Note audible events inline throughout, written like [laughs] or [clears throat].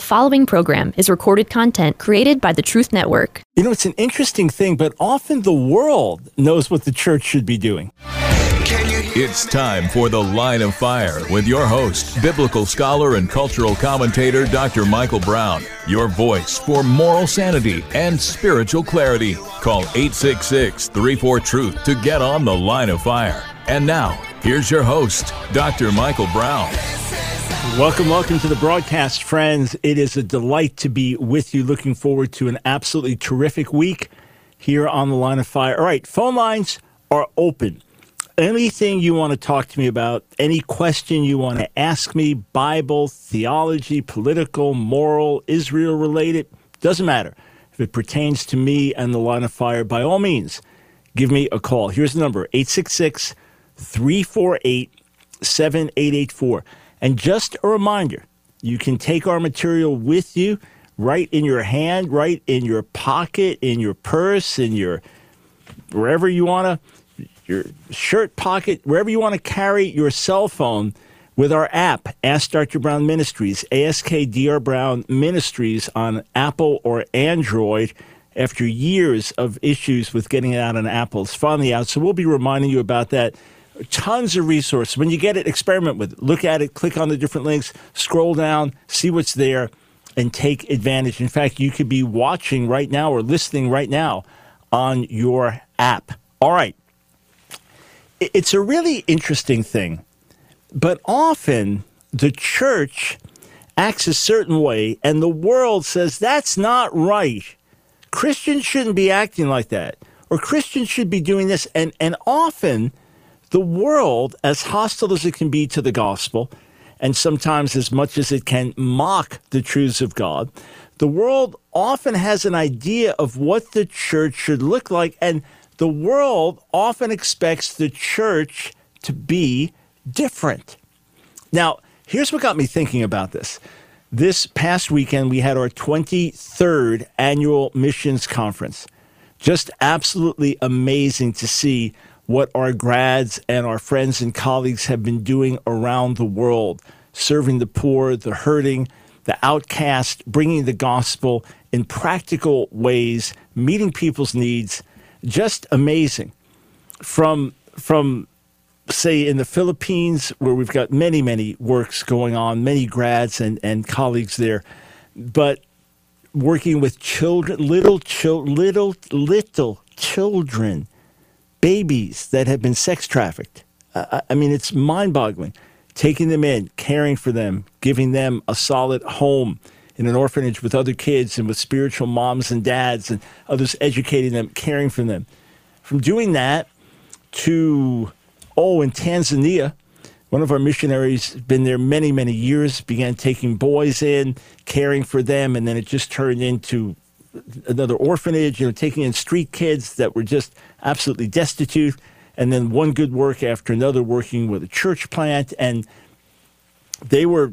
The following program is recorded content created by the Truth Network. You know, it's an interesting thing, but often the world knows what the church should be doing. It's time for The Line of Fire with your host, biblical scholar and cultural commentator Dr. Michael Brown. Your voice for moral sanity and spiritual clarity. Call 866 34 Truth to get on The Line of Fire. And now, here's your host, Dr. Michael Brown. Welcome, welcome to the broadcast, friends. It is a delight to be with you. Looking forward to an absolutely terrific week here on the line of fire. All right, phone lines are open. Anything you want to talk to me about, any question you want to ask me, Bible, theology, political, moral, Israel related, doesn't matter. If it pertains to me and the line of fire, by all means, give me a call. Here's the number 866 348 7884. And just a reminder you can take our material with you right in your hand, right in your pocket, in your purse, in your wherever you want to, your shirt pocket, wherever you want to carry your cell phone with our app, Ask Dr. Brown Ministries, ASKDR Brown Ministries on Apple or Android after years of issues with getting it out on Apple. It's finally out. So we'll be reminding you about that tons of resources. When you get it, experiment with it. Look at it, click on the different links, scroll down, see what's there, and take advantage. In fact, you could be watching right now or listening right now on your app. All right. It's a really interesting thing, but often the church acts a certain way, and the world says that's not right. Christians shouldn't be acting like that, or Christians should be doing this. And, and often, the world, as hostile as it can be to the gospel, and sometimes as much as it can mock the truths of God, the world often has an idea of what the church should look like, and the world often expects the church to be different. Now, here's what got me thinking about this. This past weekend, we had our 23rd annual missions conference. Just absolutely amazing to see what our grads and our friends and colleagues have been doing around the world, serving the poor, the hurting, the outcast, bringing the gospel in practical ways, meeting people's needs. Just amazing. From from say in the Philippines, where we've got many, many works going on, many grads and, and colleagues there, but working with children, little, chil- little, little children babies that have been sex trafficked. Uh, I mean, it's mind boggling. Taking them in, caring for them, giving them a solid home in an orphanage with other kids and with spiritual moms and dads and others educating them, caring for them. From doing that to, oh, in Tanzania, one of our missionaries been there many, many years, began taking boys in, caring for them, and then it just turned into another orphanage, you know, taking in street kids that were just absolutely destitute, and then one good work after another working with a church plant. And they were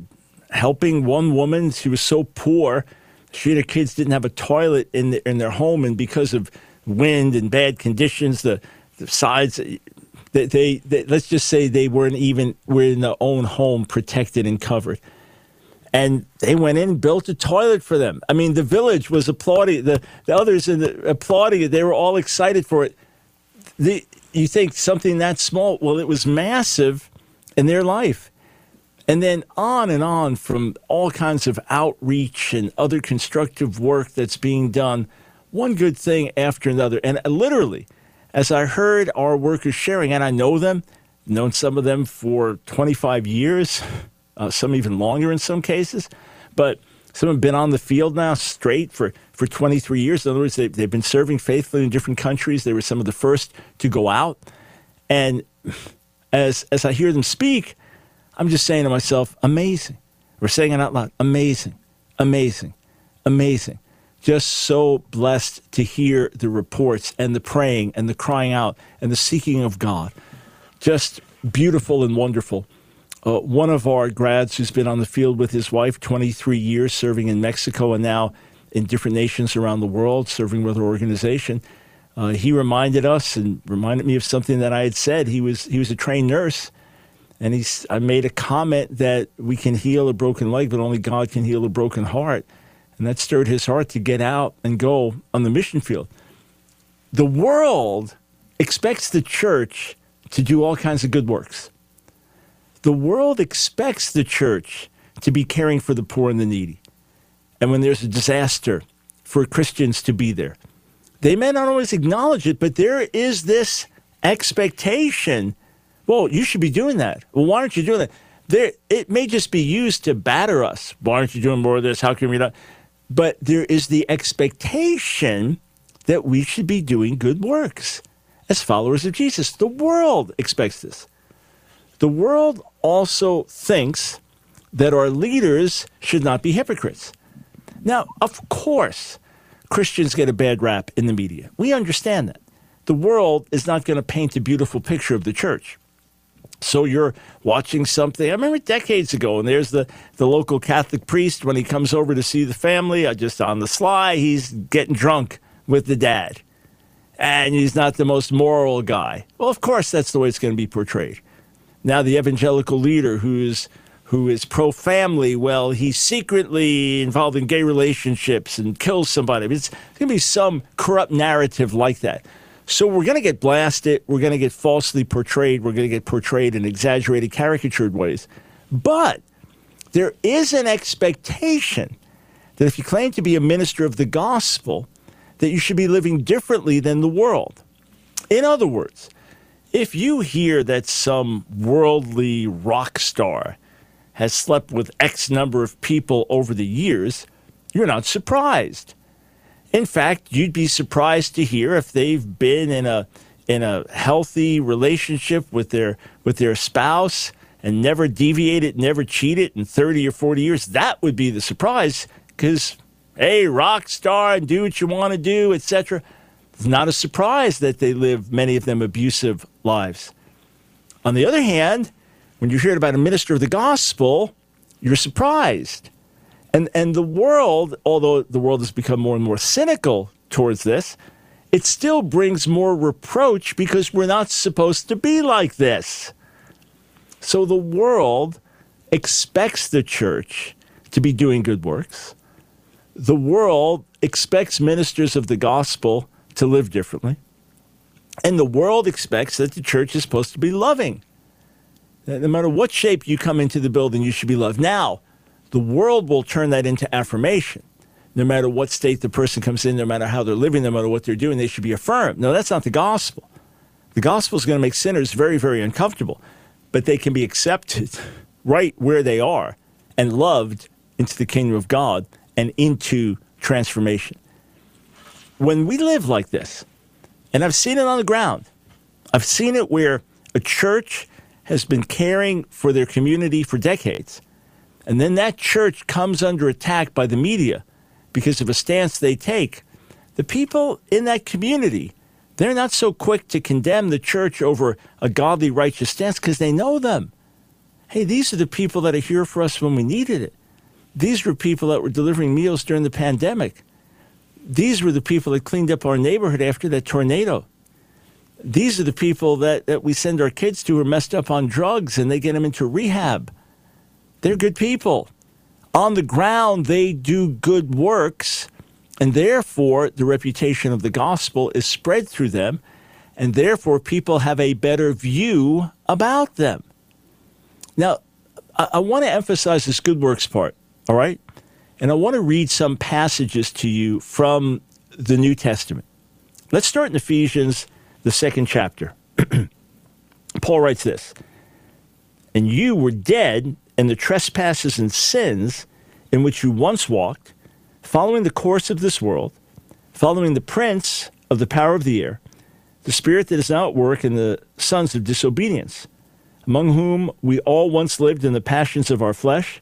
helping one woman. She was so poor, she and her kids didn't have a toilet in, the, in their home, and because of wind and bad conditions, the, the sides. They, they, they, let's just say they weren't even were in their own home, protected and covered and they went in and built a toilet for them. I mean, the village was applauding the, the others in the applauding it. They were all excited for it. The, you think something that small? Well, it was massive in their life. And then on and on from all kinds of outreach and other constructive work that's being done, one good thing after another. And uh, literally, as I heard our workers sharing, and I know them, known some of them for 25 years, [laughs] uh, some even longer in some cases. But some have been on the field now straight for, for 23 years. In other words, they, they've been serving faithfully in different countries. They were some of the first to go out. And as, as I hear them speak, I'm just saying to myself, amazing. We're saying it out loud amazing, amazing, amazing. Just so blessed to hear the reports and the praying and the crying out and the seeking of God. Just beautiful and wonderful. Uh, one of our grads who's been on the field with his wife 23 years, serving in Mexico and now in different nations around the world, serving with our organization. Uh, he reminded us and reminded me of something that I had said. He was he was a trained nurse, And he's, I made a comment that we can heal a broken leg, but only God can heal a broken heart. And that stirred his heart to get out and go on the mission field. The world expects the church to do all kinds of good works. The world expects the church to be caring for the poor and the needy. And when there's a disaster, for Christians to be there. They may not always acknowledge it, but there is this expectation. Well, you should be doing that. Well, why aren't you doing that? There, it may just be used to batter us. Why aren't you doing more of this? How can we not? But there is the expectation that we should be doing good works as followers of Jesus. The world expects this. The world also thinks that our leaders should not be hypocrites. Now, of course, Christians get a bad rap in the media. We understand that. The world is not going to paint a beautiful picture of the church. So you're watching something. I remember decades ago, and there's the, the local Catholic priest when he comes over to see the family, uh, just on the sly, he's getting drunk with the dad. And he's not the most moral guy. Well, of course, that's the way it's going to be portrayed. Now, the evangelical leader who's who is pro family, well, he's secretly involved in gay relationships and kills somebody. It's going to be some corrupt narrative like that. So we're going to get blasted. We're going to get falsely portrayed. We're going to get portrayed in exaggerated, caricatured ways. But there is an expectation that if you claim to be a minister of the gospel, that you should be living differently than the world. In other words, if you hear that some worldly rock star has slept with X number of people over the years, you're not surprised. In fact, you'd be surprised to hear if they've been in a in a healthy relationship with their with their spouse and never deviated, never cheated in 30 or 40 years. That would be the surprise because hey, rock star and do what you want to do, etc. It's not a surprise that they live many of them abusive lives. On the other hand, when you hear about a minister of the gospel, you're surprised. And, and the world, although the world has become more and more cynical towards this, it still brings more reproach because we're not supposed to be like this. So the world expects the church to be doing good works. The world expects ministers of the gospel to live differently. And the world expects that the church is supposed to be loving no matter what shape you come into the building, you should be loved. Now, the world will turn that into affirmation. No matter what state the person comes in, no matter how they're living, no matter what they're doing, they should be affirmed. No, that's not the gospel. The gospel is going to make sinners very, very uncomfortable, but they can be accepted right where they are and loved into the kingdom of God and into transformation. When we live like this, and I've seen it on the ground, I've seen it where a church has been caring for their community for decades. And then that church comes under attack by the media because of a stance they take. The people in that community, they're not so quick to condemn the church over a godly, righteous stance because they know them. Hey, these are the people that are here for us when we needed it. These were people that were delivering meals during the pandemic. These were the people that cleaned up our neighborhood after that tornado these are the people that, that we send our kids to who are messed up on drugs and they get them into rehab. They're good people. On the ground, they do good works, and therefore the reputation of the gospel is spread through them, and therefore people have a better view about them. Now, I, I want to emphasize this good works part, all right? And I want to read some passages to you from the New Testament. Let's start in Ephesians the second chapter. [clears throat] Paul writes this And you were dead in the trespasses and sins in which you once walked, following the course of this world, following the prince of the power of the air, the spirit that is now at work in the sons of disobedience, among whom we all once lived in the passions of our flesh,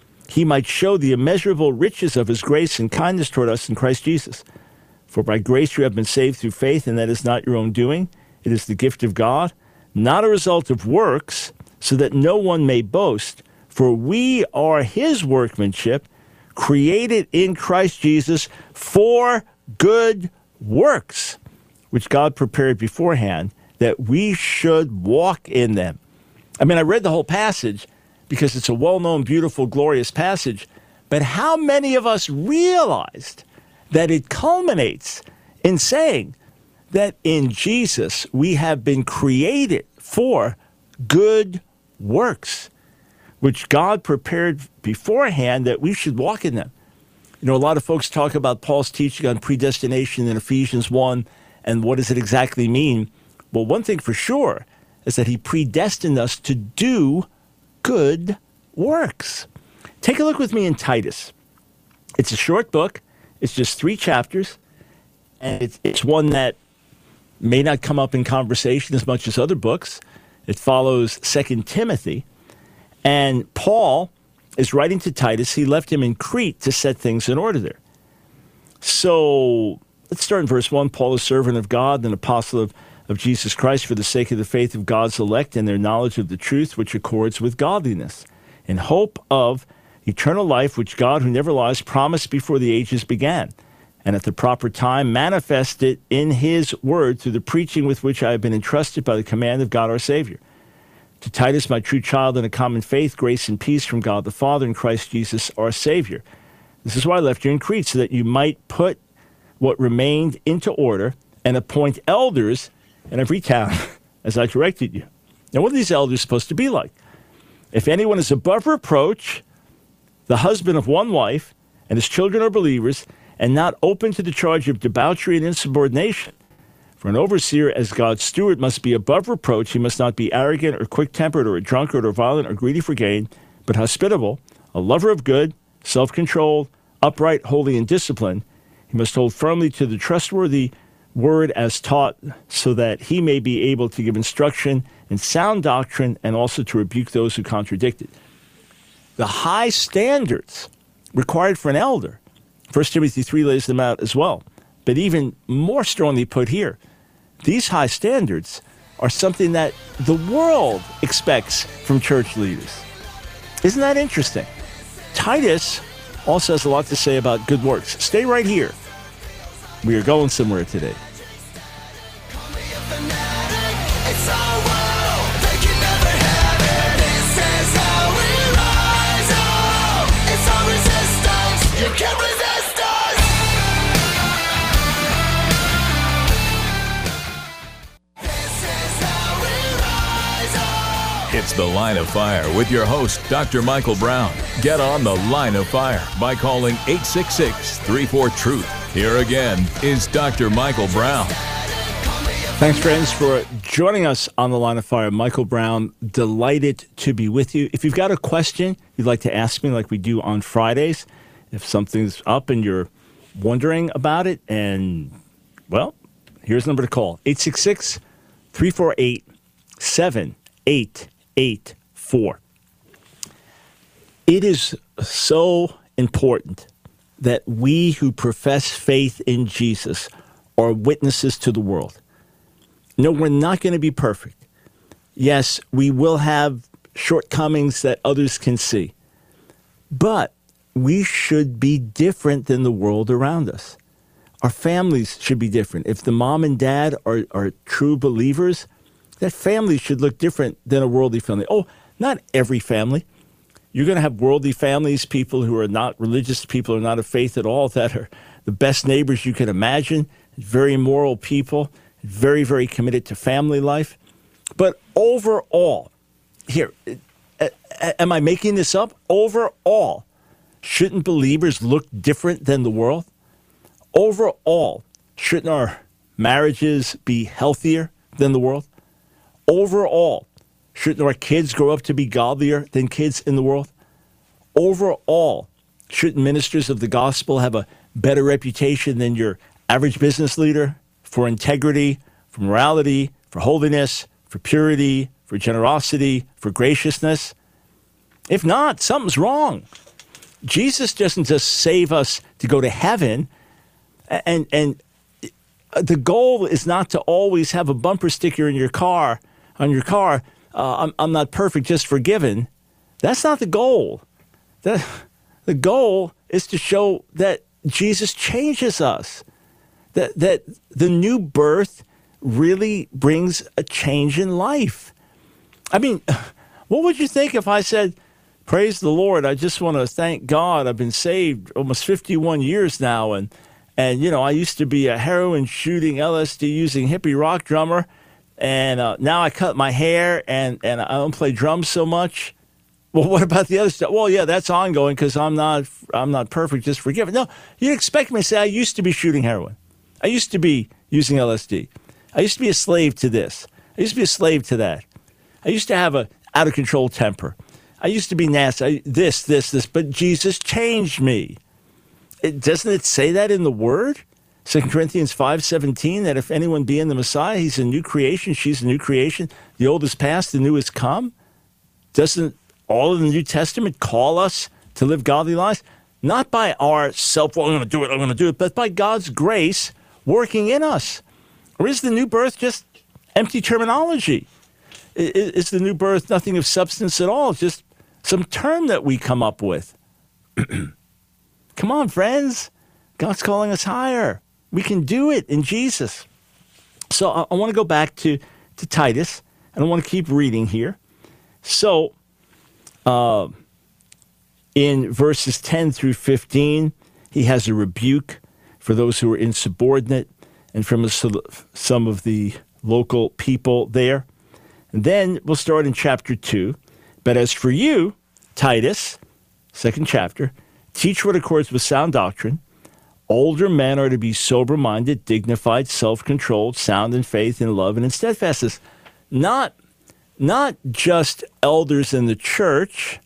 he might show the immeasurable riches of his grace and kindness toward us in Christ Jesus. For by grace you have been saved through faith, and that is not your own doing. It is the gift of God, not a result of works, so that no one may boast. For we are his workmanship, created in Christ Jesus for good works, which God prepared beforehand that we should walk in them. I mean, I read the whole passage because it's a well known, beautiful, glorious passage, but how many of us realized that it culminates in saying that in Jesus we have been created for good works, which God prepared beforehand that we should walk in them? You know, a lot of folks talk about Paul's teaching on predestination in Ephesians 1 and what does it exactly mean? Well, one thing for sure is that he predestined us to do good works. Take a look with me in Titus. It's a short book, it's just three chapters, and it's, it's one that may not come up in conversation as much as other books. It follows Second Timothy. And Paul is writing to Titus. He left him in Crete to set things in order there. So let's start in verse 1. Paul, is servant of God, an apostle of of Jesus Christ for the sake of the faith of God's elect and their knowledge of the truth which accords with godliness, in hope of eternal life which God, who never lies, promised before the ages began, and at the proper time manifested in his word through the preaching with which I have been entrusted by the command of God our Savior. To Titus, my true child in a common faith, grace and peace from God the Father and Christ Jesus our Savior. This is why I left you in Crete, so that you might put what remained into order and appoint elders in every town as I directed you. Now, what are these elders supposed to be like? If anyone is above reproach, the husband of one wife, and his children are believers, and not open to the charge of debauchery and insubordination. For an overseer, as God's steward, must be above reproach. He must not be arrogant or quick tempered or a drunkard or violent or greedy for gain, but hospitable, a lover of good, self controlled, upright, holy, and disciplined. He must hold firmly to the trustworthy word as taught, so that he may be able to give instruction in sound doctrine and also to rebuke those who contradict it. The high standards required for an elder, 1 Timothy 3 lays them out as well. But even more strongly put here, these high standards are something that the world expects from church leaders. Isn't that interesting? Titus also has a lot to say about good works. Stay right here. We are going somewhere today. It's The Line of Fire with your host, Dr. Michael Brown. Get on The Line of Fire by calling 866 34 Truth. Here again is Dr. Michael Brown. Thanks, friends, for joining us on the line of fire. Michael Brown, delighted to be with you. If you've got a question you'd like to ask me, like we do on Fridays, if something's up and you're wondering about it, and well, here's the number to call 866 348 7884. It is so important that we who profess faith in Jesus are witnesses to the world. No, we're not going to be perfect. Yes, we will have shortcomings that others can see, but we should be different than the world around us. Our families should be different. If the mom and dad are, are true believers, that family should look different than a worldly family. Oh, not every family. You're going to have worldly families, people who are not religious, people who are not of faith at all, that are the best neighbors you can imagine, very moral people, very, very committed to family life. But overall, here, am I making this up? Overall, shouldn't believers look different than the world? Overall, shouldn't our marriages be healthier than the world? Overall, Shouldn't our kids grow up to be godlier than kids in the world? Overall, shouldn't ministers of the gospel have a better reputation than your average business leader for integrity, for morality, for holiness, for purity, for generosity, for graciousness? If not, something's wrong. Jesus doesn't just save us to go to heaven, and and uh, the goal is not to always have a bumper sticker in your car on your car. Uh, I'm I'm not perfect, just forgiven. That's not the goal. The the goal is to show that Jesus changes us. That that the new birth really brings a change in life. I mean, [laughs] what would you think if I said? praise the Lord. I just want to thank God. I've been saved almost 51 years now. And, and you know, I used to be a heroin shooting, LSD using hippie rock drummer. And uh, now I cut my hair and, and I don't play drums so much. Well, what about the other stuff? Well, yeah, that's ongoing because I'm not I'm not perfect. Just forgive it. No, you'd expect me to say I used to be shooting heroin. I used to be using LSD. I used to be a slave to this. I used to be a slave to that. I used to have a out of control temper. I used to be nasty, I, this, this, this, but Jesus changed me. It, doesn't it say that in the Word? 2 Corinthians 5.17, that if anyone be in the Messiah, he's a new creation, she's a new creation. The old is past, the new is come. Doesn't all of the New Testament call us to live godly lives? Not by our self, well, I'm going to do it, I'm going to do it, but by God's grace working in us. Or is the new birth just empty terminology? Is the new birth nothing of substance at all? Just some term that we come up with. [clears throat] come on, friends. God's calling us higher. We can do it in Jesus. So I, I want to go back to, to Titus, and I want to keep reading here. So, uh, in verses 10 through 15, he has a rebuke for those who are insubordinate and from some of the local people there. And then we'll start in chapter 2. But as for you, Titus, second chapter, teach what accords with sound doctrine. Older men are to be sober minded, dignified, self controlled, sound in faith, in love, and in steadfastness. Not, not just elders in the church,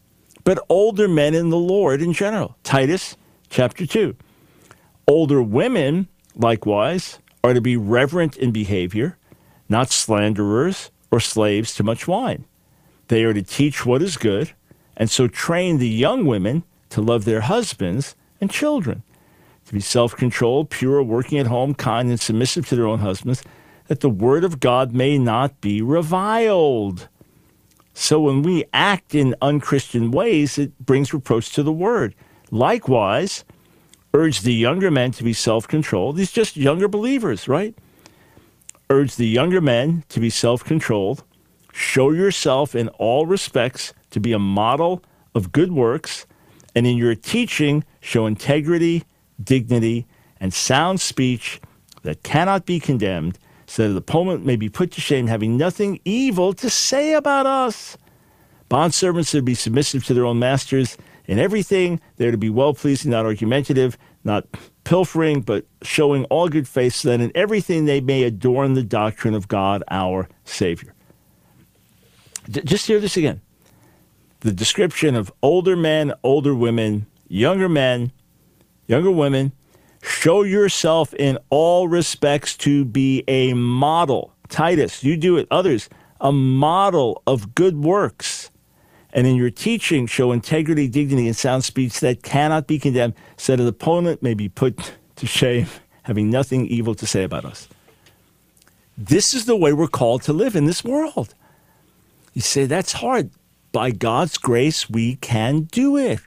but older men in the Lord in general. Titus chapter 2. Older women, likewise, are to be reverent in behavior, not slanderers or slaves to much wine they are to teach what is good, and so train the young women to love their husbands and children, to be self controlled, pure, working at home, kind, and submissive to their own husbands, that the word of God may not be reviled. So when we act in unchristian ways, it brings reproach to the word. Likewise, urge the younger men to be self controlled. These just younger believers, right? Urge the younger men to be self controlled Show yourself in all respects to be a model of good works, and in your teaching, show integrity, dignity, and sound speech that cannot be condemned, so that the opponent may be put to shame, having nothing evil to say about us. Bondservants are to be submissive to their own masters in everything. They're to be well pleasing, not argumentative, not pilfering, but showing all good faith, so that in everything they may adorn the doctrine of God our Savior just hear this again. The description of older men, older women, younger men, younger women. Show yourself in all respects to be a model. Titus, you do it. Others, a model of good works. And in your teaching, show integrity, dignity, and sound speech that cannot be condemned, so that an opponent may be put to shame, having nothing evil to say about us. This is the way we're called to live in this world. You say, that's hard. By God's grace, we can do it.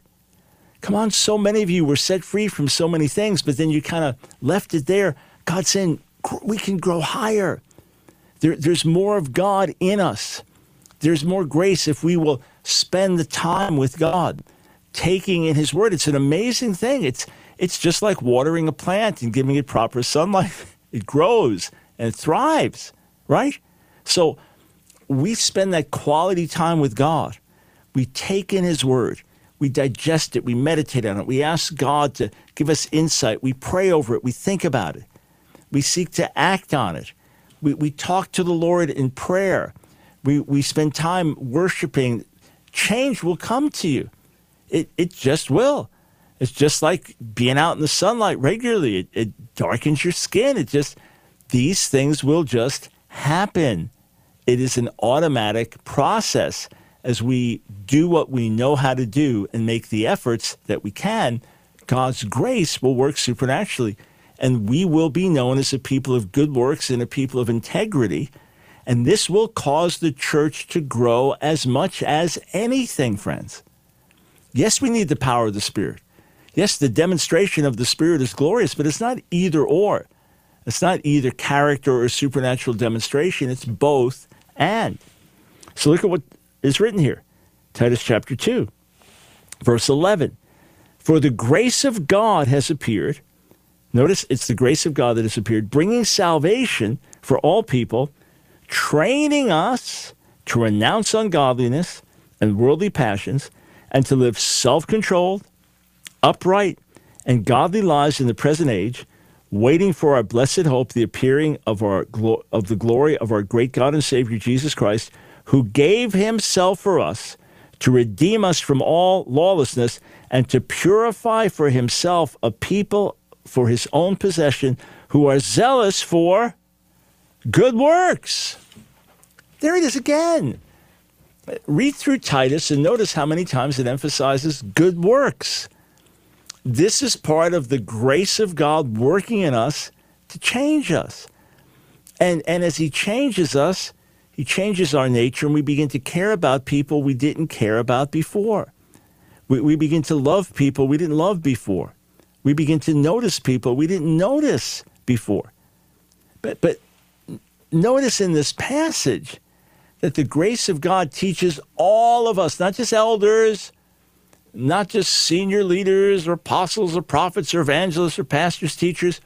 Come on, so many of you were set free from so many things, but then you kind of left it there. God's saying, we can grow higher. There, there's more of God in us. There's more grace if we will spend the time with God, taking in His Word. It's an amazing thing. It's, it's just like watering a plant and giving it proper sunlight. [laughs] It grows and thrives, right? So we spend that quality time with God. We take in His Word, we digest it, we meditate on it, we ask God to give us insight, we pray over it, we think about it, we seek to act on it, we, we talk to the Lord in prayer, we, we spend time worshiping. Change will come to you. It, it just will. It's just like being out in the sunlight regularly. It, it darkens your skin. It just, these things will just happen. It is an automatic process. as we do what we know how to do and make the efforts that we can, God's grace will work supernaturally. And we will be known as a people of good works and a people of integrity. And this will cause the church to grow as much as anything, friends. Yes, we need the power of the Spirit. Yes, the demonstration of the Spirit is glorious, but it's not either or. It's not either character or supernatural demonstration, it's both and. So look at what is written here Titus chapter 2, verse 11. For the grace of God has appeared. Notice it's the grace of God that has appeared, bringing salvation for all people, training us to renounce ungodliness and worldly passions, and to live self controlled, upright, and godly lives in the present age waiting for our blessed hope, the appearing of, our, of the glory of our great God and Savior Jesus Christ, who gave himself for us to redeem us from all lawlessness and to purify for himself a people for his own possession who are zealous for good works. There it is again. Read through Titus and notice how many times it emphasizes good works. This is part of the grace of God working in us to change us. And, and as He changes us, He changes our nature, and we begin to care about people we didn't care about before. We, we begin to love people we didn't love before. We begin to notice people we didn't notice before. But, but notice in this passage that the grace of God teaches all of us, not just elders, not just senior leaders or apostles or prophets or evangelists or pastors, teachers,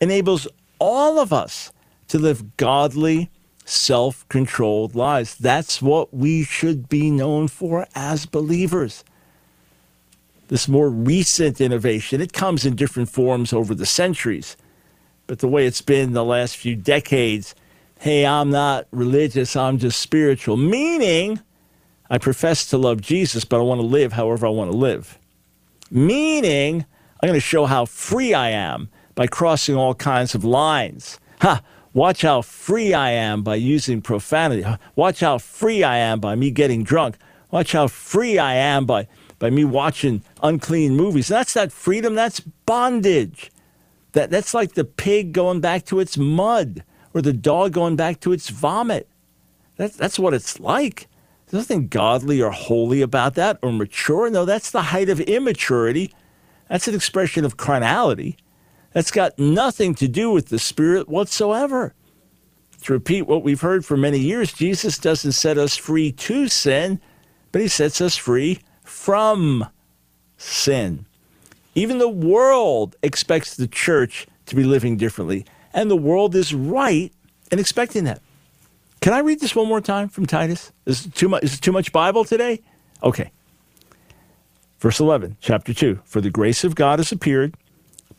enables all of us to live godly, self controlled lives. That's what we should be known for as believers. This more recent innovation, it comes in different forms over the centuries. But the way it's been the last few decades, hey, I'm not religious, I'm just spiritual, meaning I profess to love Jesus, but I want to live however I want to live. Meaning, I'm going to show how free I am by crossing all kinds of lines. Ha! Watch how free I am by using profanity. Watch how free I am by me getting drunk. Watch how free I am by, by me watching unclean movies. That's not freedom, that's bondage. That, that's like the pig going back to its mud or the dog going back to its vomit. That, that's what it's like. There's nothing godly or holy about that or mature. No, that's the height of immaturity. That's an expression of carnality. That's got nothing to do with the Spirit whatsoever. To repeat what we've heard for many years, Jesus doesn't set us free to sin, but he sets us free from sin. Even the world expects the church to be living differently, and the world is right in expecting that. Can I read this one more time from Titus? Is it too much, is too much Bible today? Okay. Verse 11, chapter 2 For the grace of God has appeared,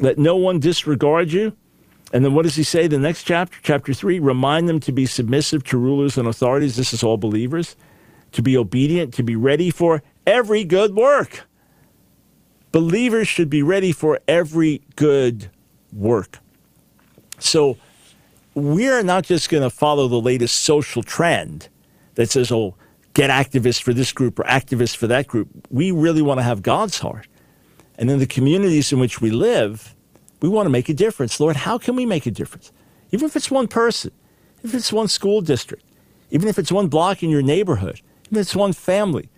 Let no one disregard you. And then what does he say? The next chapter, chapter three, remind them to be submissive to rulers and authorities. This is all believers. To be obedient, to be ready for every good work. Believers should be ready for every good work. So, we're not just going to follow the latest social trend that says, oh, get activists for this group or activists for that group. We really want to have God's heart. And in the communities in which we live, we want to make a difference. Lord, how can we make a difference? Even if it's one person, if it's one school district, even if it's one block in your neighborhood, even if it's one family.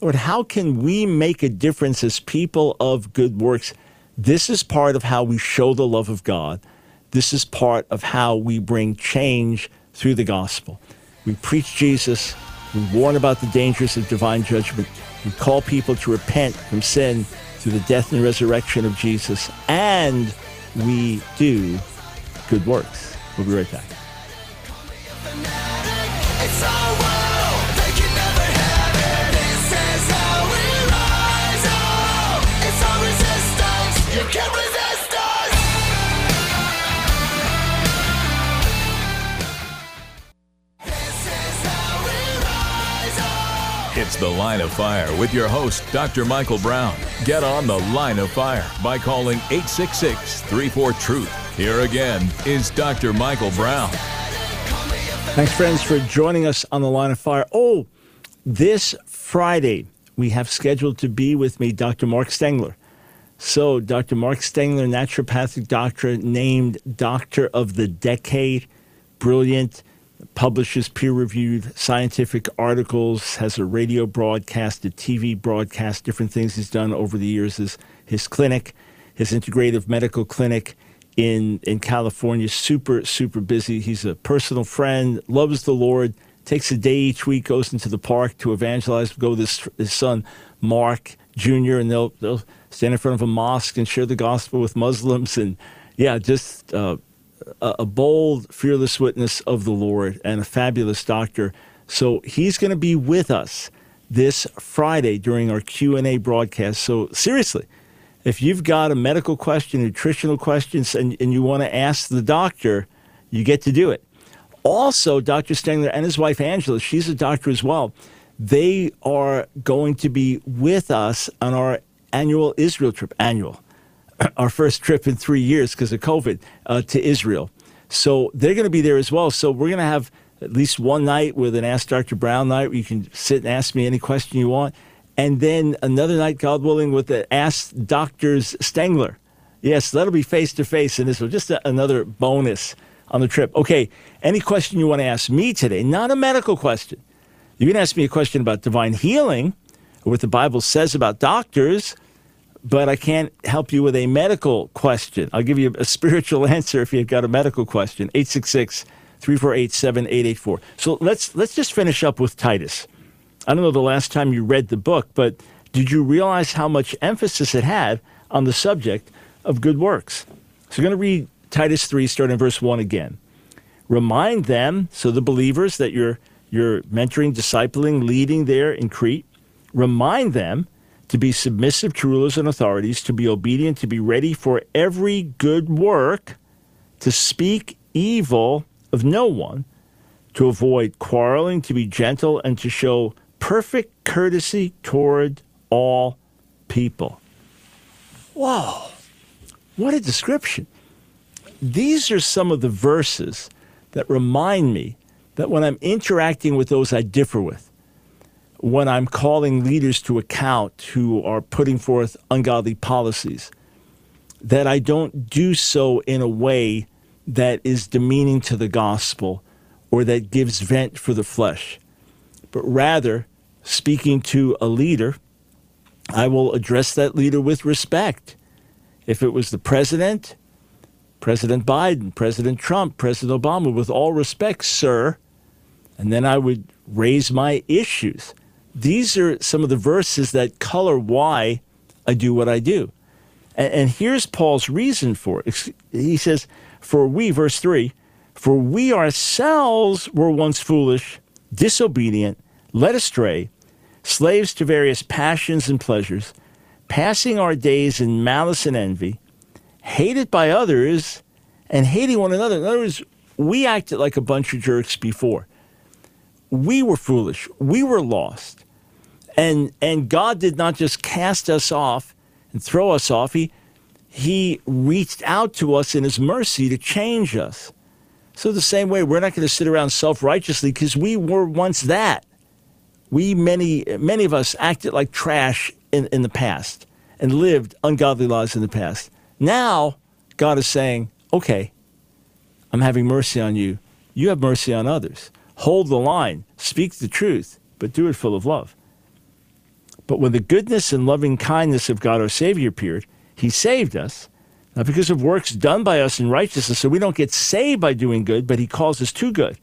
Lord, how can we make a difference as people of good works? This is part of how we show the love of God this is part of how we bring change through the gospel. We preach Jesus, we warn about the dangers of divine judgment, we call people to repent from sin through the death and resurrection of Jesus, and we do good works. We'll be right back. It's The Line of Fire with your host, Dr. Michael Brown. Get on The Line of Fire by calling 866 34 Truth. Here again is Dr. Michael Brown. Thanks, friends, for joining us on The Line of Fire. Oh, this Friday, we have scheduled to be with me Dr. Mark Stengler. So, Dr. Mark Stengler, naturopathic doctor, named Doctor of the Decade, brilliant publishes peer reviewed scientific articles, has a radio broadcast, a TV broadcast, different things he's done over the years. His, his clinic, his integrative medical clinic in, in California, super, super busy. He's a personal friend, loves the Lord, takes a day each week, goes into the park to evangelize, go with his, his son, Mark Jr., and they'll, they'll stand in front of a mosque and share the gospel with Muslims. And yeah, just uh, a, bold, fearless witness of the Lord and a fabulous doctor. So he's going to be with us this Friday during our Q&A broadcast. So seriously, if you've got a medical question, nutritional questions, and, and you want to ask the doctor, you get to do it. Also, Dr. Stengler and his wife Angela, she's a doctor as well. They are going to be with us on our annual Israel trip. Annual [coughs] our first trip in three years because of COVID uh, to Israel. So they're going to be there as well. So we're going to have at least one night with an Ask Dr. Brown night where you can sit and ask me any question you want. And then another night, God willing, with the Ask Doctors Stengler. Yes, that'll be face to face in this one. Just a, another bonus on the trip. Okay, any question you want to ask me today, not a medical question. You can ask me a question about divine healing or what the Bible says about doctors but I can't help you with a medical question. I'll give you a [laughs] spiritual answer if you've got a medical question. 866 348 7884. So let's, let's just finish up with Titus. I don't know the last time you read the book, but did you realize how much emphasis it had on the subject of good works? So I'm going to read Titus 3, starting in verse 1 again. Remind them, so the believers that you're, you're mentoring, discipling, leading there in Crete, remind them to be submissive to rulers and authorities, to be obedient, to be ready for every good work, to speak evil of no one, to avoid quarreling, to be gentle, and to show perfect courtesy toward all people. Wow, what a description. These are some of the verses that remind me that when I'm interacting with those I differ with, when I'm calling leaders to account who are putting forth ungodly policies, that I don't do so in a way that is demeaning to the gospel or that gives vent for the flesh, but rather, speaking to a leader, I will address that leader with respect. If it was the president, President Biden, President Trump, President Obama, with all respect, sir, and then I would raise my issues these are some of the verses that color why I do what I do. And, and here's Paul's reason for it. He says, For we, verse 3, for we ourselves were once foolish, disobedient, led astray, slaves to various passions and pleasures, passing our days in malice and envy, hated by others, and hating one another. In other words, we acted like a bunch of jerks before. We were foolish. We were lost. And and God did not just cast us off and throw us off. He he reached out to us in his mercy to change us. So the same way we're not going to sit around self-righteously because we were once that. We many many of us acted like trash in, in the past and lived ungodly lives in the past. Now God is saying, Okay, I'm having mercy on you. You have mercy on others. Hold the line, speak the truth, but do it full of love. But when the goodness and loving kindness of God our Savior appeared, He saved us, not because of works done by us in righteousness, so we don't get saved by doing good, but He calls us to good.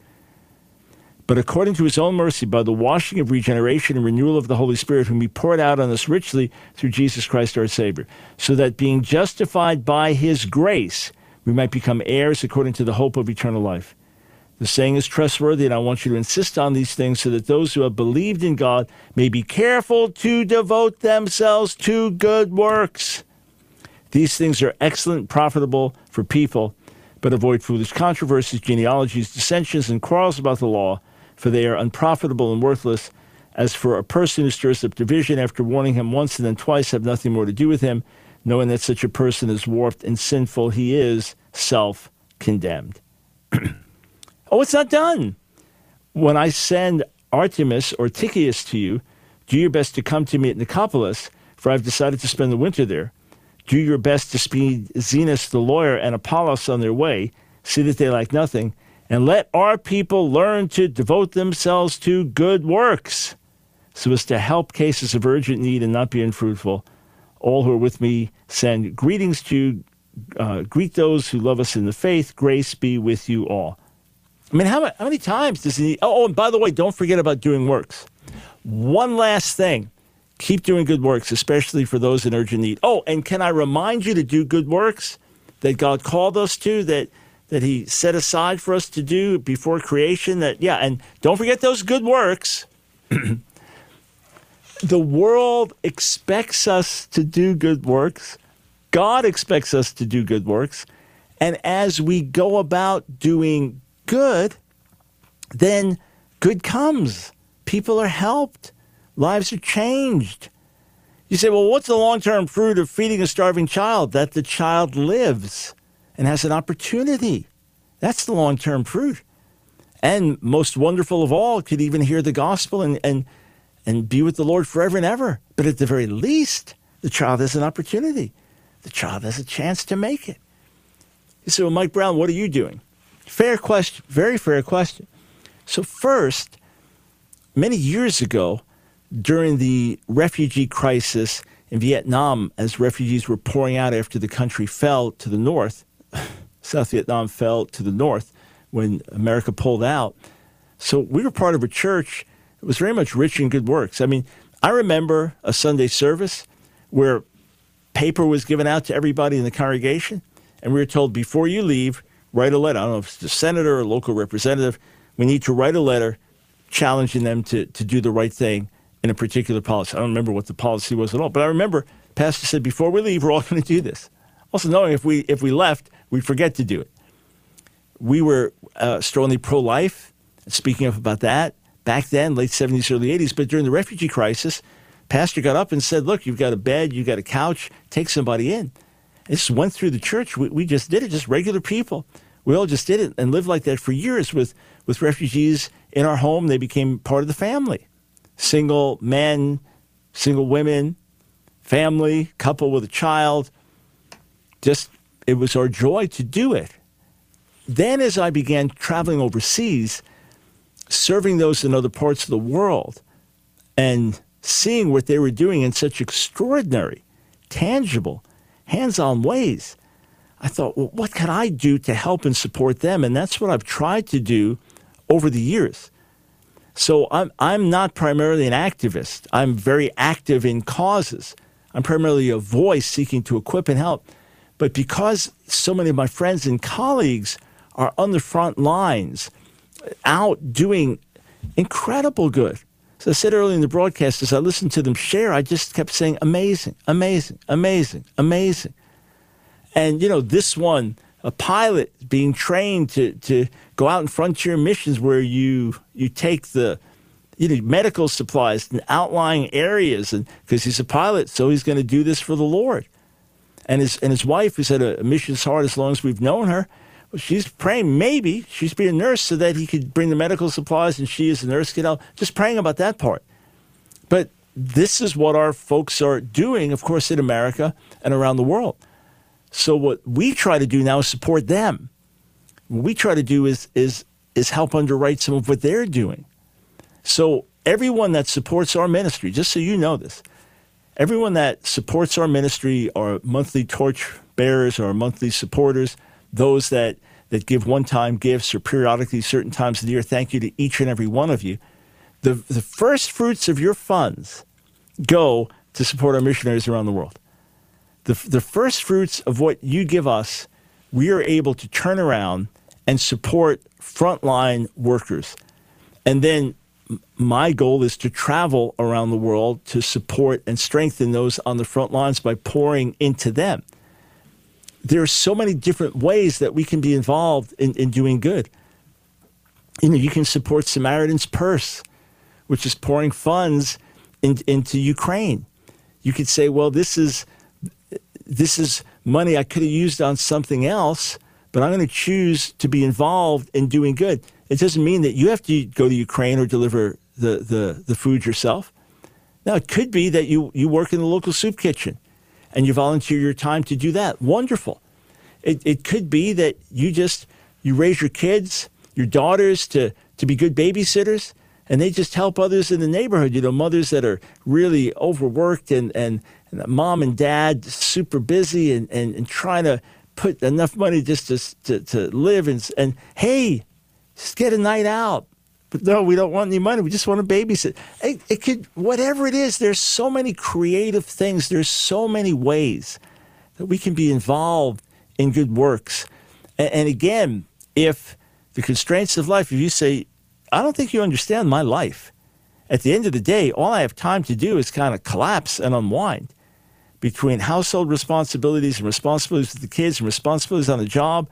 But according to His own mercy, by the washing of regeneration and renewal of the Holy Spirit, whom He poured out on us richly through Jesus Christ our Savior, so that being justified by His grace, we might become heirs according to the hope of eternal life. The saying is trustworthy, and I want you to insist on these things so that those who have believed in God may be careful to devote themselves to good works. These things are excellent, profitable for people, but avoid foolish controversies, genealogies, dissensions, and quarrels about the law, for they are unprofitable and worthless. As for a person who stirs up division after warning him once and then twice, have nothing more to do with him, knowing that such a person is warped and sinful, he is self condemned. [clears throat] oh, it's not done. When I send Artemas or Tychicus to you, do your best to come to me at Nicopolis, for I've decided to spend the winter there. Do your best to speed Zenas the lawyer and Apollos on their way, see that they lack nothing, and let our people learn to devote themselves to good works, so as to help cases of urgent need and not be unfruitful. All who are with me send greetings to you. Uh, greet those who love us in the faith. Grace be with you all. I mean, how, how many times does he? Oh, oh, and by the way, don't forget about doing works. One last thing keep doing good works, especially for those in urgent need. Oh, and can I remind you to do good works that God called us to, that that He set aside for us to do before creation? That yeah, and don't forget those good works. [clears throat] the world expects us to do good works. God expects us to do good works. And as we go about doing good, then good comes. People are helped. Lives are changed. You say, well, what's the long term fruit of feeding a starving child? That the child lives and has an opportunity. That's the long term fruit. And most wonderful of all, could even hear the gospel and, and, and be with the Lord forever and ever. But at the very least, the child has an opportunity. The child has a chance to make it. You say, well, Mike Brown, what are you doing? Fair question, very fair question. So, first, many years ago, during the refugee crisis in Vietnam, as refugees were pouring out after the country fell to the north, [laughs] South Vietnam fell to the north when America pulled out. So we were part of a church that was very much rich in good works. I mean, I remember a Sunday service where paper was given out to everybody in the congregation, and we were told before you leave, write a letter. I don't know if it's the senator or local representative. We need to write a letter challenging them to, to do the right thing in a particular policy. I don't remember what the policy was at all, but I remember Pastor said, before we leave, we're all [laughs] going to do this. Also knowing if we if we left, we'd forget to do it. We were uh, strongly pro-life. Speaking of about that, back then, late 70s, early 80s, but during the refugee crisis, Pastor got up and said, look, you've got a bed, you've got a couch, take somebody in. Just went through the church. We, we just did it, just regular people. We all just did it and lived like that for years with, with refugees in our home. They became part of the family single men, single women, family, couple with a child. Just, it was our joy to do it. Then, as I began traveling overseas, serving those in other parts of the world, and seeing what they were doing in such extraordinary, tangible, hands on ways, I thought, well, what can I do to help and support them? And that's what I've tried to do over the years. So I'm, I'm not primarily an activist. I'm very active in causes. I'm primarily a voice seeking to equip and help. But because so many of my friends and colleagues are on the front lines, out doing incredible good. So I said earlier in the broadcast, as I listened to them share, I just kept saying, amazing, amazing, amazing, amazing. And, you know, this one, a pilot being trained to, to go out in frontier missions where you you take the you know, medical supplies in outlying areas, and because he's a pilot, so he's going to do this for the Lord. And his and his wife, who's had a missions heart as long as we've known her, she's praying maybe she's being a nurse so that he could bring the medical supplies, and she as a nurse could help. Just praying about that part. But this is what our folks are doing, of course, in America and around the world. So what we try to do now is support them what we try to do is is is help underwrite some of what they're doing. So everyone that supports our ministry, just so you know this, everyone that supports our ministry, our monthly torch bearers, our monthly supporters, those that that give one-time gifts or periodically certain times of the year, thank you to each and every one of you. The the first fruits of your funds go to support our missionaries around the world. The, the first fruits of what you give us, we are able to turn around and support frontline workers. And then my goal is to travel around the world to support and strengthen those on the front lines by pouring into them. there are so many different ways that we can be involved in, in doing good. You know, you can support Samaritan's Purse, which is pouring funds in, into Ukraine. You could say, well, this is this is money I could have used on something else, but I'm going to choose to be involved in doing good. It doesn't mean that you have to go to Ukraine or deliver the, the, the food yourself. Now, it could be that you, you work in the local soup kitchen and you volunteer your time to do that. Wonderful. It, it could be that you just you raise your kids, your daughters to, to be good babysitters and they just help others in the neighborhood. You know, mothers that are really overworked and, and, and mom and dad super busy and, and, and trying to put enough money just to, to, to live. And, and hey, just get a night out. But no, we don't want any money. We just want to babysit. It, it could, whatever it is, there's so many creative things. There's so many ways that we can be involved in good works. And, and again, if the constraints of life, if you say, I don't think you understand my life. At the end of the day, all I have time to do is kind of collapse and unwind between household responsibilities and responsibilities with the kids and responsibilities on the job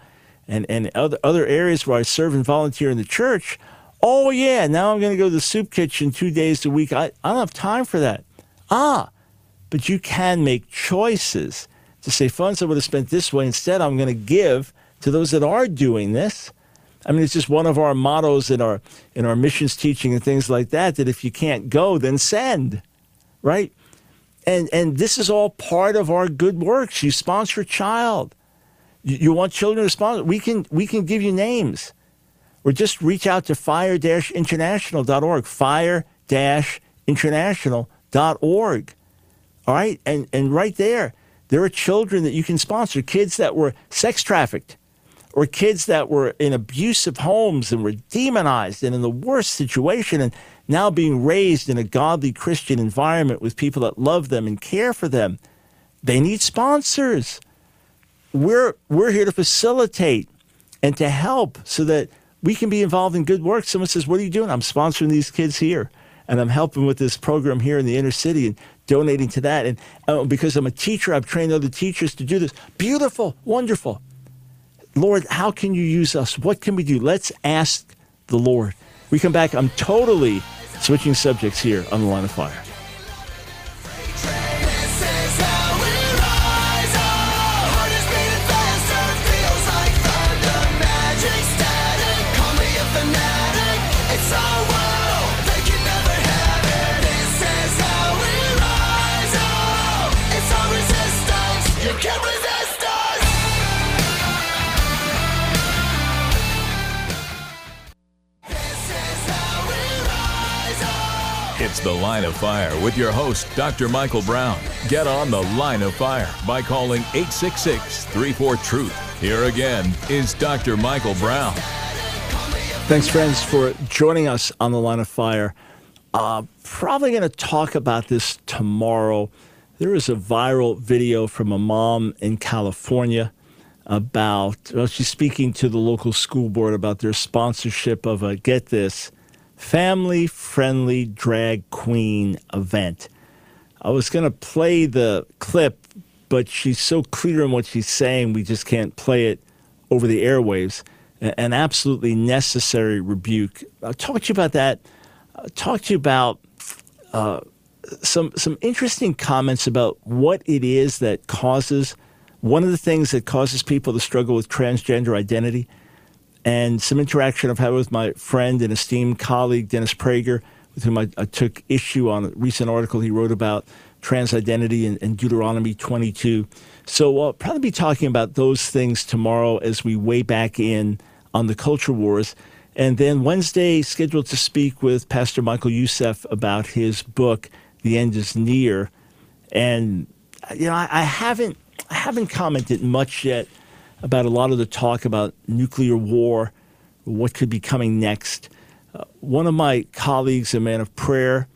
and, and other, other areas where I serve and volunteer in the church. Oh, yeah, now I'm going to go to the soup kitchen two days a week. I, I don't have time for that. Ah, but you can make choices to say funds I would have spent this way. Instead, I'm going to give to those that are doing this I mean, it's just one of our mottos in our in our missions teaching and things like that. That if you can't go, then send, right? And and this is all part of our good works. You sponsor a child. You, you want children to sponsor. We can we can give you names, or just reach out to fire-international.org. Fire-international.org. All right, and and right there, there are children that you can sponsor. Kids that were sex trafficked or kids that were in abusive homes and were demonized and in the worst situation and now being raised in a godly Christian environment with people that love them and care for them. They need sponsors. We're, we're here to facilitate and to help so that we can be involved in good work. Someone says, What are you doing? I'm sponsoring these kids here. And I'm helping with this program here in the inner city and donating to that. And uh, because I'm a teacher, I've trained other teachers to do this. Beautiful, wonderful. Lord, how can you use us? What can we do? Let's ask the Lord. We come back. I'm totally switching subjects here on the line of fire. The Line of Fire with your host, Dr. Michael Brown. Get on The Line of Fire by calling 866 34 Truth. Here again is Dr. Michael Brown. Thanks, friends, for joining us on The Line of Fire. Uh, probably going to talk about this tomorrow. There is a viral video from a mom in California about, well, she's speaking to the local school board about their sponsorship of a, get this, family friendly drag queen event. I was going to play the clip, but she's so clear in what she's saying, we just can't play it over the airwaves. An absolutely necessary rebuke. I'll talk to you about that. I'll talk to you about uh, some some interesting comments about what it is that causes one of the things that causes people to struggle with transgender identity and some interaction I've had with my friend and esteemed colleague, Dennis Prager, with whom I, I took issue on a recent article he wrote about trans identity and, Deuteronomy 22. So I'll probably be talking about those things tomorrow as we weigh back in on the culture wars. And then Wednesday, scheduled to speak with Pastor Michael Youssef about his book, The End is Near. And, you know, I, I haven't, I haven't commented much yet about a lot of the talk about nuclear war, what could be coming next. Uh, one of my colleagues, a man of prayer,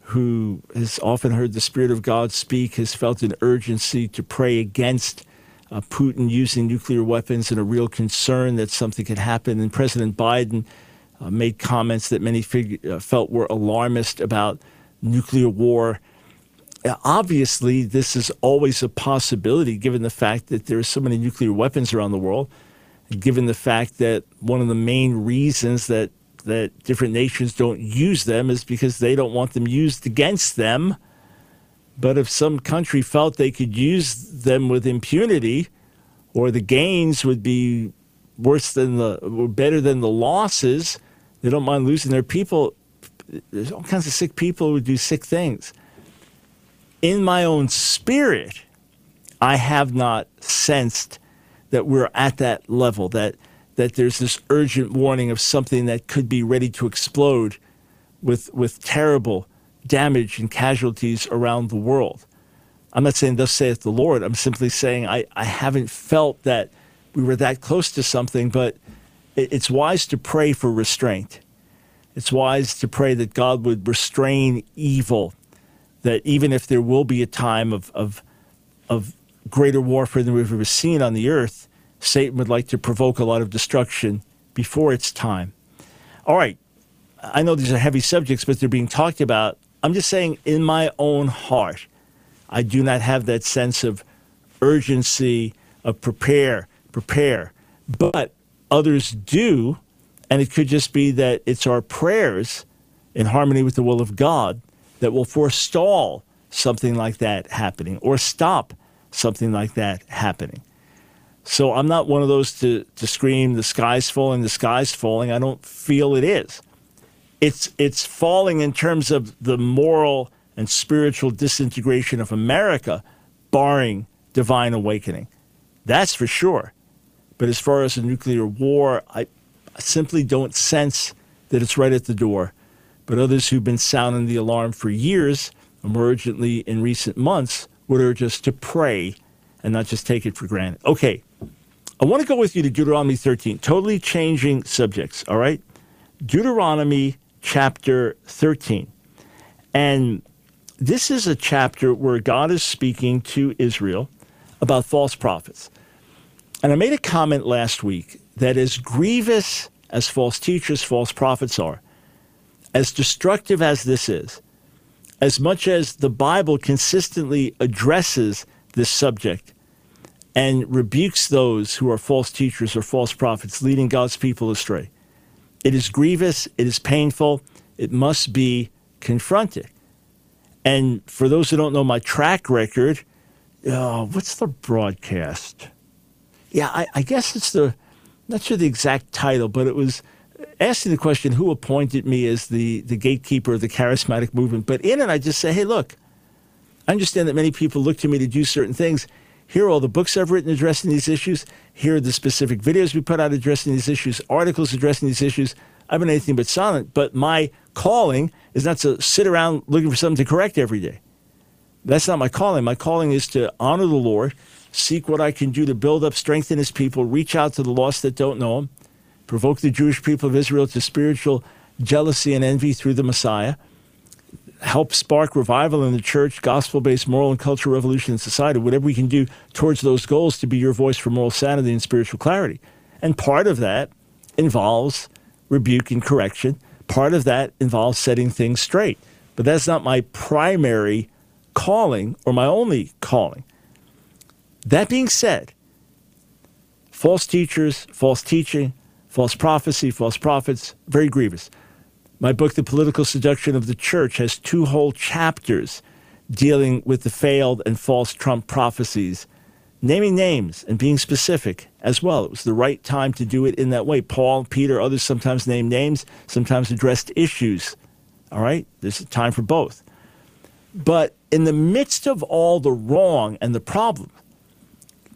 who has often heard the Spirit of God speak, has felt an urgency to pray against uh, Putin using nuclear weapons and a real concern that something could happen. And President Biden uh, made comments that many fig- uh, felt were alarmist about nuclear war. Obviously, this is always a possibility given the fact that there are so many nuclear weapons around the world, given the fact that one of the main reasons that, that different nations don't use them is because they don't want them used against them. But if some country felt they could use them with impunity, or the gains would be worse than the, or better than the losses, they don't mind losing their people. There's all kinds of sick people who do sick things in my own spirit, I have not sensed that we're at that level, that, that there's this urgent warning of something that could be ready to explode with, with terrible damage and casualties around the world. I'm not saying, Thus saith the Lord. I'm simply saying I, I haven't felt that we were that close to something, but it, it's wise to pray for restraint. It's wise to pray that God would restrain evil that even if there will be a time of, of, of greater warfare than we've ever seen on the earth, Satan would like to provoke a lot of destruction before its time. All right, I know these are heavy subjects, but they're being talked about. I'm just saying, in my own heart, I do not have that sense of urgency of prepare, prepare. But others do, and it could just be that it's our prayers in harmony with the will of God that will forestall something like that happening or stop something like that happening. So I'm not one of those to, to scream, the sky's falling, the sky's falling. I don't feel it is. It's, it's falling in terms of the moral and spiritual disintegration of America, barring divine awakening. That's for sure. But as far as a nuclear war, I simply don't sense that it's right at the door but others who've been sounding the alarm for years, emergently in recent months, would urge us to pray and not just take it for granted. Okay, I want to go with you to Deuteronomy 13, totally changing subjects, all right? Deuteronomy chapter 13. And this is a chapter where God is speaking to Israel about false prophets. And I made a comment last week that as grievous as false teachers, false prophets are, as destructive as this is, as much as the Bible consistently addresses this subject and rebukes those who are false teachers or false prophets leading God's people astray, it is grievous, it is painful, it must be confronted. And for those who don't know my track record, uh, what's the broadcast? Yeah, I, I guess it's the, not sure the exact title, but it was asking the question, who appointed me as the, the gatekeeper of the charismatic movement? But in it, I just say, hey, look, I understand that many people look to me to do certain things. Here are all the books I've written addressing these issues. Here are the specific videos we put out addressing these issues, articles addressing these issues. I've been anything but silent, but my calling is not to sit around looking for something to correct every day. That's not my calling. My calling is to honor the Lord, seek what I can do to build up, strengthen his people, reach out to the lost that don't know him, provoke the Jewish people of Israel to spiritual jealousy and envy through the Messiah, help spark revival in the church, gospel based moral and cultural revolution in society, whatever we can do towards those goals to be your voice for moral sanity and spiritual clarity. And part of that involves rebuke and correction. Part of that involves setting things straight. But that's not my primary calling or my only calling. That being said, false teachers, false teaching, false prophecy, false prophets, very grievous. My book, The Political Seduction of the Church, has two whole chapters dealing with the failed and false Trump prophecies, naming names and being specific as well. It was the right time to do it in that way. Paul, Peter, others sometimes name names, sometimes addressed issues. All right? There's a time for both. But in the midst of all the wrong and the problem,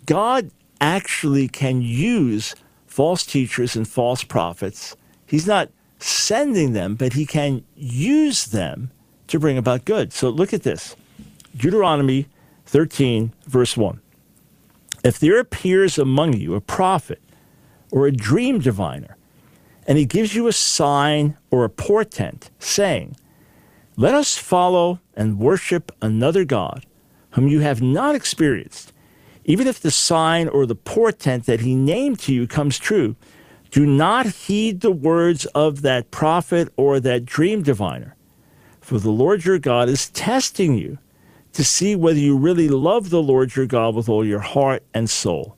God actually can use false teachers and false prophets. He's not sending them, but he can use them to bring about good. So look at this Deuteronomy 13, verse 1. If there appears among you a prophet or a dream diviner, and he gives you a sign or a portent, saying, Let us follow and worship another God whom you have not experienced, even if the sign or the portent that he named to you comes true, do not heed the words of that prophet or that dream diviner. For the Lord your God is testing you to see whether you really love the Lord your God with all your heart and soul.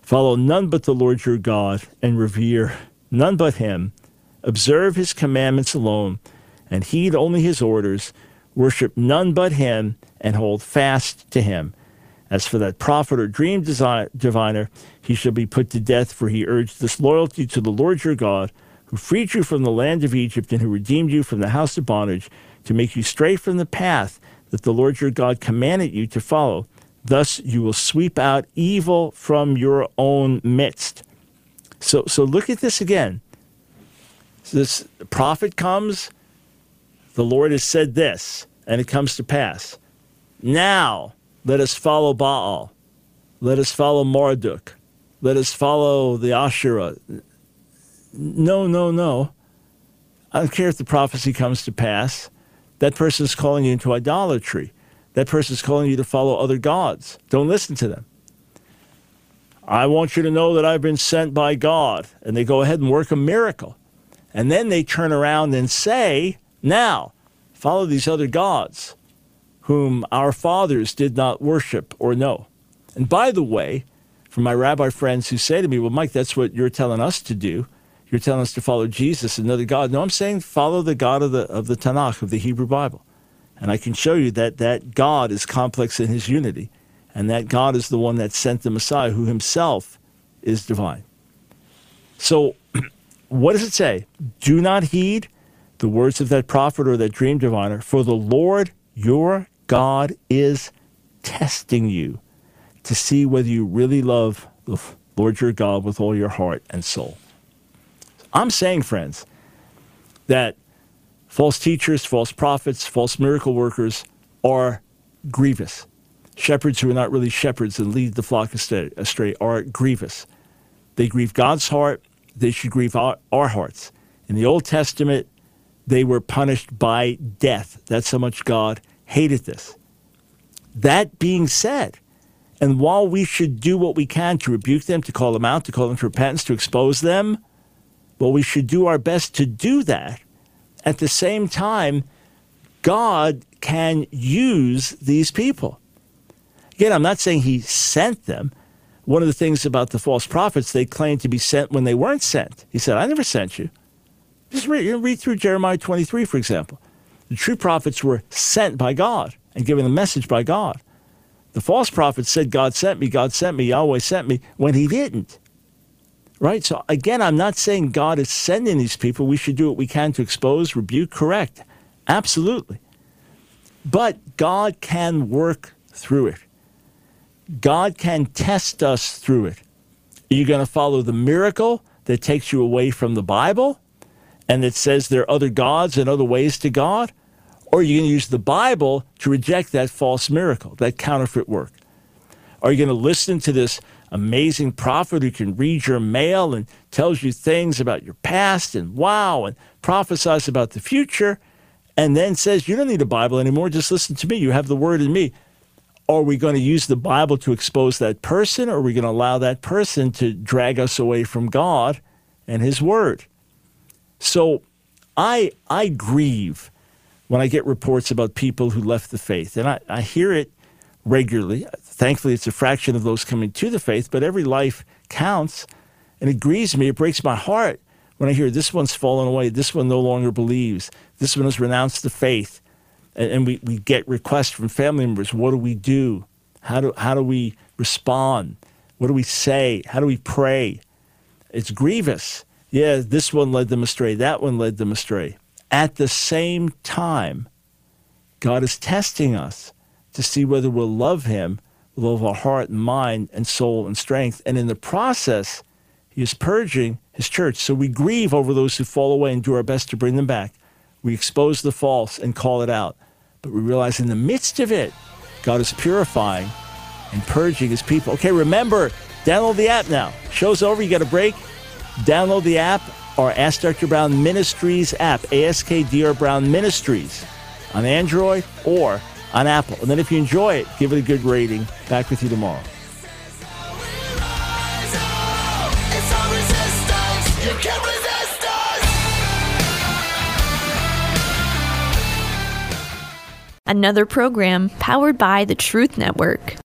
Follow none but the Lord your God and revere none but him. Observe his commandments alone and heed only his orders. Worship none but him and hold fast to him. As for that prophet or dream diviner, he shall be put to death, for he urged disloyalty to the Lord your God, who freed you from the land of Egypt and who redeemed you from the house of bondage, to make you stray from the path that the Lord your God commanded you to follow. Thus you will sweep out evil from your own midst. So, so look at this again. This prophet comes, the Lord has said this, and it comes to pass. Now, let us follow Baal. Let us follow Marduk. Let us follow the Asherah. No, no, no. I don't care if the prophecy comes to pass. That person is calling you into idolatry. That person is calling you to follow other gods. Don't listen to them. I want you to know that I've been sent by God. And they go ahead and work a miracle. And then they turn around and say, Now, follow these other gods whom our fathers did not worship or know. And by the way, for my rabbi friends who say to me, Well, Mike, that's what you're telling us to do. You're telling us to follow Jesus, another God. No, I'm saying follow the God of the, of the Tanakh, of the Hebrew Bible. And I can show you that that God is complex in his unity, and that God is the one that sent the Messiah, who himself is divine. So, [clears throat] what does it say? Do not heed the words of that prophet or that dream diviner, for the Lord your God is testing you to see whether you really love the Lord your God with all your heart and soul. I'm saying, friends, that false teachers, false prophets, false miracle workers are grievous. Shepherds who are not really shepherds and lead the flock astray are grievous. They grieve God's heart. They should grieve our, our hearts. In the Old Testament, they were punished by death. That's how much God hated this. That being said, and while we should do what we can to rebuke them, to call them out, to call them to repentance, to expose them, well, we should do our best to do that. At the same time, God can use these people. Again, I'm not saying he sent them. One of the things about the false prophets, they claim to be sent when they weren't sent. He said, I never sent you. Just read, read through Jeremiah 23, for example. The true prophets were sent by God and given the message by God. The false prophets said, God sent me, God sent me, Yahweh sent me, when he didn't. Right? So again, I'm not saying God is sending these people. We should do what we can to expose, rebuke, correct. Absolutely. But God can work through it. God can test us through it. Are you going to follow the miracle that takes you away from the Bible and that says there are other gods and other ways to God? Or are you going to use the Bible to reject that false miracle, that counterfeit work? Are you going to listen to this amazing prophet who can read your mail and tells you things about your past and wow and prophesies about the future and then says, You don't need a Bible anymore, just listen to me. You have the word in me. Are we going to use the Bible to expose that person, or are we going to allow that person to drag us away from God and His Word? So I, I grieve when I get reports about people who left the faith, and I, I hear it regularly. Thankfully, it's a fraction of those coming to the faith, but every life counts. And it grieves me, it breaks my heart when I hear this one's fallen away, this one no longer believes, this one has renounced the faith. And, and we, we get requests from family members what do we do? How do, how do we respond? What do we say? How do we pray? It's grievous. Yeah, this one led them astray, that one led them astray. At the same time, God is testing us to see whether we'll love Him with all of our heart and mind and soul and strength. And in the process, He is purging His church. So we grieve over those who fall away and do our best to bring them back. We expose the false and call it out. But we realize in the midst of it, God is purifying and purging His people. Okay, remember, download the app now. Show's over, you got a break. Download the app or Ask Dr. Brown Ministries app, ASKDR Brown Ministries on Android or on Apple. And then if you enjoy it, give it a good rating. Back with you tomorrow. another program powered by the Truth Network.